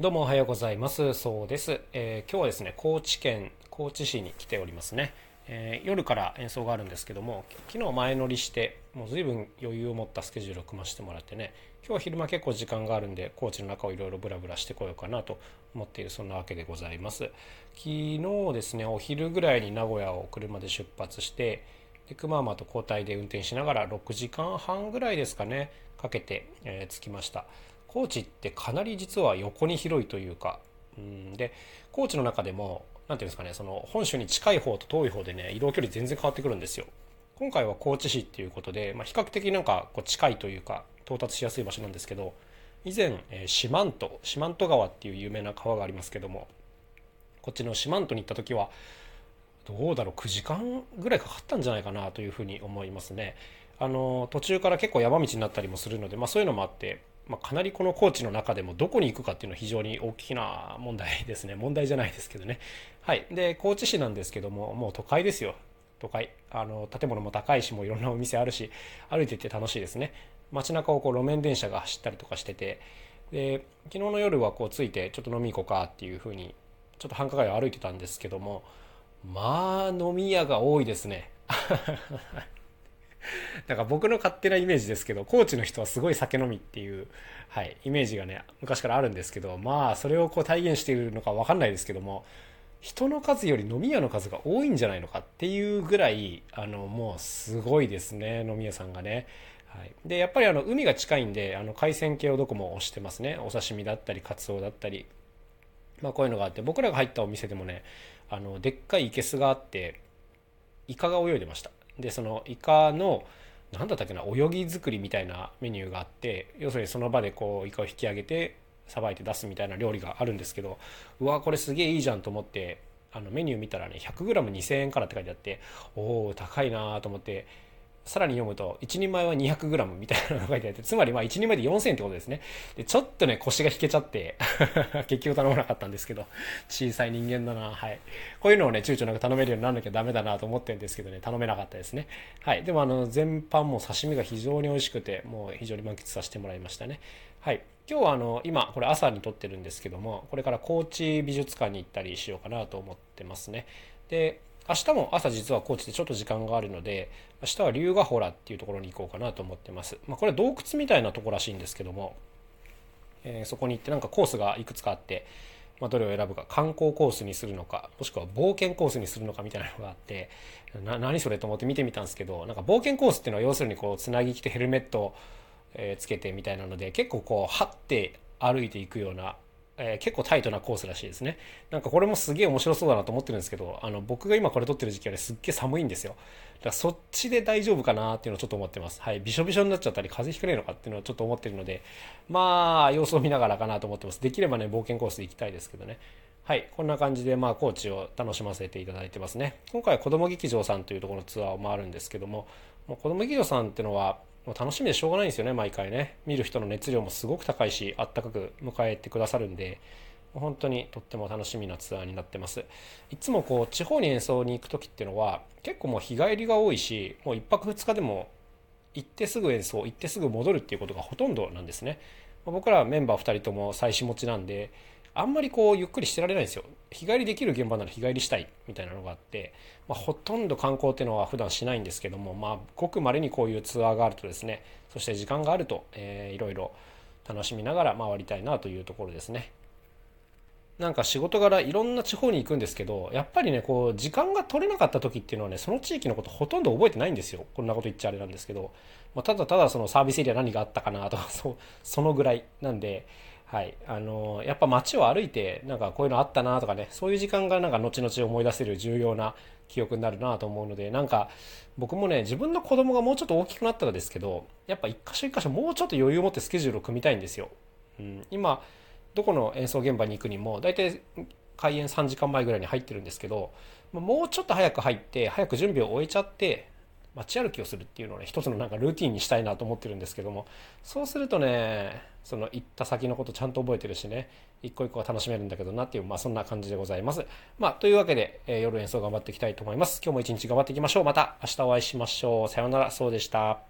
どうもおはようございます。そうです。えー、今日はですね、高知県高知市に来ておりますね。えー、夜から演奏があるんですけども、昨日前乗りして、もう随分余裕を持ったスケジュールを組ませてもらってね、今日は昼間結構時間があるんで、高知の中をいろいろブラブラしてこようかなと思っている、そんなわけでございます。昨日ですね、お昼ぐらいに名古屋を車で出発して、で熊山と交代で運転しながら6時間半ぐらいですかね、かけて、えー、着きました。高知ってかなり実は横に広いというか、うん、で高知の中でも何ていうんですかねその本州に近い方と遠い方でね移動距離全然変わってくるんですよ。今回は高知市っていうことで、まあ、比較的なんかこう近いというか到達しやすい場所なんですけど以前、四万十四万十川っていう有名な川がありますけどもこっちの四万十に行った時はどうだろう9時間ぐらいかかったんじゃないかなというふうに思いますね。あの途中から結構山道になったりもするので、まあ、そういうのもあってまあ、かなりこの高知の中でもどこに行くかっていうのは非常に大きな問題ですね。問題じゃないですけどね。はい。で、高知市なんですけども、もう都会ですよ。都会。あの、建物も高いし、もういろんなお店あるし、歩いてて楽しいですね。街中をこう路面電車が走ったりとかしてて、で、昨日の夜はこう着いて、ちょっと飲み行こうかっていうふうに、ちょっと繁華街を歩いてたんですけども、まあ、飲み屋が多いですね。だから僕の勝手なイメージですけど、高知の人はすごい酒飲みっていう、はい、イメージがね、昔からあるんですけど、まあ、それをこう体現しているのかわかんないですけども、人の数より飲み屋の数が多いんじゃないのかっていうぐらい、あの、もうすごいですね、飲み屋さんがね。はい、で、やっぱりあの、海が近いんで、あの、海鮮系をどこも推してますね。お刺身だったり、カツオだったり。まあ、こういうのがあって、僕らが入ったお店でもね、あの、でっかい生けすがあって、イカが泳いでました。でそのイカの何だったっけな泳ぎ作りみたいなメニューがあって要するにその場でこうイカを引き上げてさばいて出すみたいな料理があるんですけどうわこれすげえいいじゃんと思ってあのメニュー見たらね 100g2000 円からって書いてあっておお高いなと思ってさらに読むと、1人前は 200g みたいなのが書いてあって、つまりまあ1人前で4000ってことですね。で、ちょっとね、腰が引けちゃって 結局頼まなかったんですけど、小さい人間だなはい。こういうのをね、躊躇なく頼めるようにならなきゃダメだなと思ってるんですけどね、頼めなかったですね。はい。でもあの、全般も刺身が非常に美味しくて、もう非常に満喫させてもらいましたね。はい。今日はあの、今、これ朝に撮ってるんですけども、これから高知美術館に行ったりしようかなと思ってますね。で、明日も朝実は高知でちょっと時間があるので、明日は龍ヶ洞っていうところに行こうかなと思ってます。まあ、これは洞窟みたいなところらしいんですけども、えー、そこに行ってなんかコースがいくつかあって、まあ、どれを選ぶか観光コースにするのかもしくは冒険コースにするのかみたいなのがあってな何それと思って見てみたんですけどなんか冒険コースっていうのは要するにこうつなぎ着てヘルメットを、えつけてみたいなので結構こう張って歩いていくようなえー、結構タイトなコースらしいですね。なんかこれもすげえ面白そうだなと思ってるんですけど、あの、僕が今これ撮ってる時期はね、すっげえ寒いんですよ。だからそっちで大丈夫かなっていうのをちょっと思ってます。はい。びしょびしょになっちゃったり、風邪ひかないのかっていうのはちょっと思ってるので、まあ、様子を見ながらかなと思ってます。できればね、冒険コースで行きたいですけどね。はい。こんな感じで、まあ、高知を楽しませていただいてますね。今回は子供劇場さんというところのツアーを回るんですけども、もう子供劇場さんっていうのは、もう楽しみでしょうがないんですよね、毎回ね。見る人の熱量もすごく高いし、あったかく迎えてくださるんで、本当にとっても楽しみなツアーになってますいつもこう地方に演奏に行く時っていうのは結構もう日帰りが多いしもう1泊2日でも行ってすぐ演奏行ってすぐ戻るっていうことがほとんどなんですね僕らメンバー2人とも妻子持ちなんであんまりこうゆっくりしてられないんですよ。日帰りできる現場なら日帰りしたいみたいなのがあって、まあ、ほとんど観光っていうのは普段しないんですけどもまあごくまれにこういうツアーがあるとですねそして時間があると、えー、いろいろ楽しみながら回りたいなというところですね。なんか仕事柄いろんな地方に行くんですけど、やっぱりね、こう、時間が取れなかった時っていうのはね、その地域のことほとんど覚えてないんですよ。こんなこと言っちゃあれなんですけど、まあ、ただただそのサービスエリア何があったかなとか、そそのぐらいなんで、はい。あのー、やっぱ街を歩いて、なんかこういうのあったなとかね、そういう時間がなんか後々思い出せる重要な記憶になるなと思うので、なんか僕もね、自分の子供がもうちょっと大きくなったらですけど、やっぱ一箇所一箇所もうちょっと余裕を持ってスケジュールを組みたいんですよ。うん、今、どこの演奏現場に行くにも大体開演3時間前ぐらいに入ってるんですけどもうちょっと早く入って早く準備を終えちゃって街歩きをするっていうのをね一つのなんかルーティンにしたいなと思ってるんですけどもそうするとねその行った先のことちゃんと覚えてるしね一個一個は楽しめるんだけどなっていうまあそんな感じでございます。まあというわけで、えー、夜演奏頑張っていきたいと思います。今日も一日頑張っていきましょう。また明日お会いしましょう。さようなら。そうでした。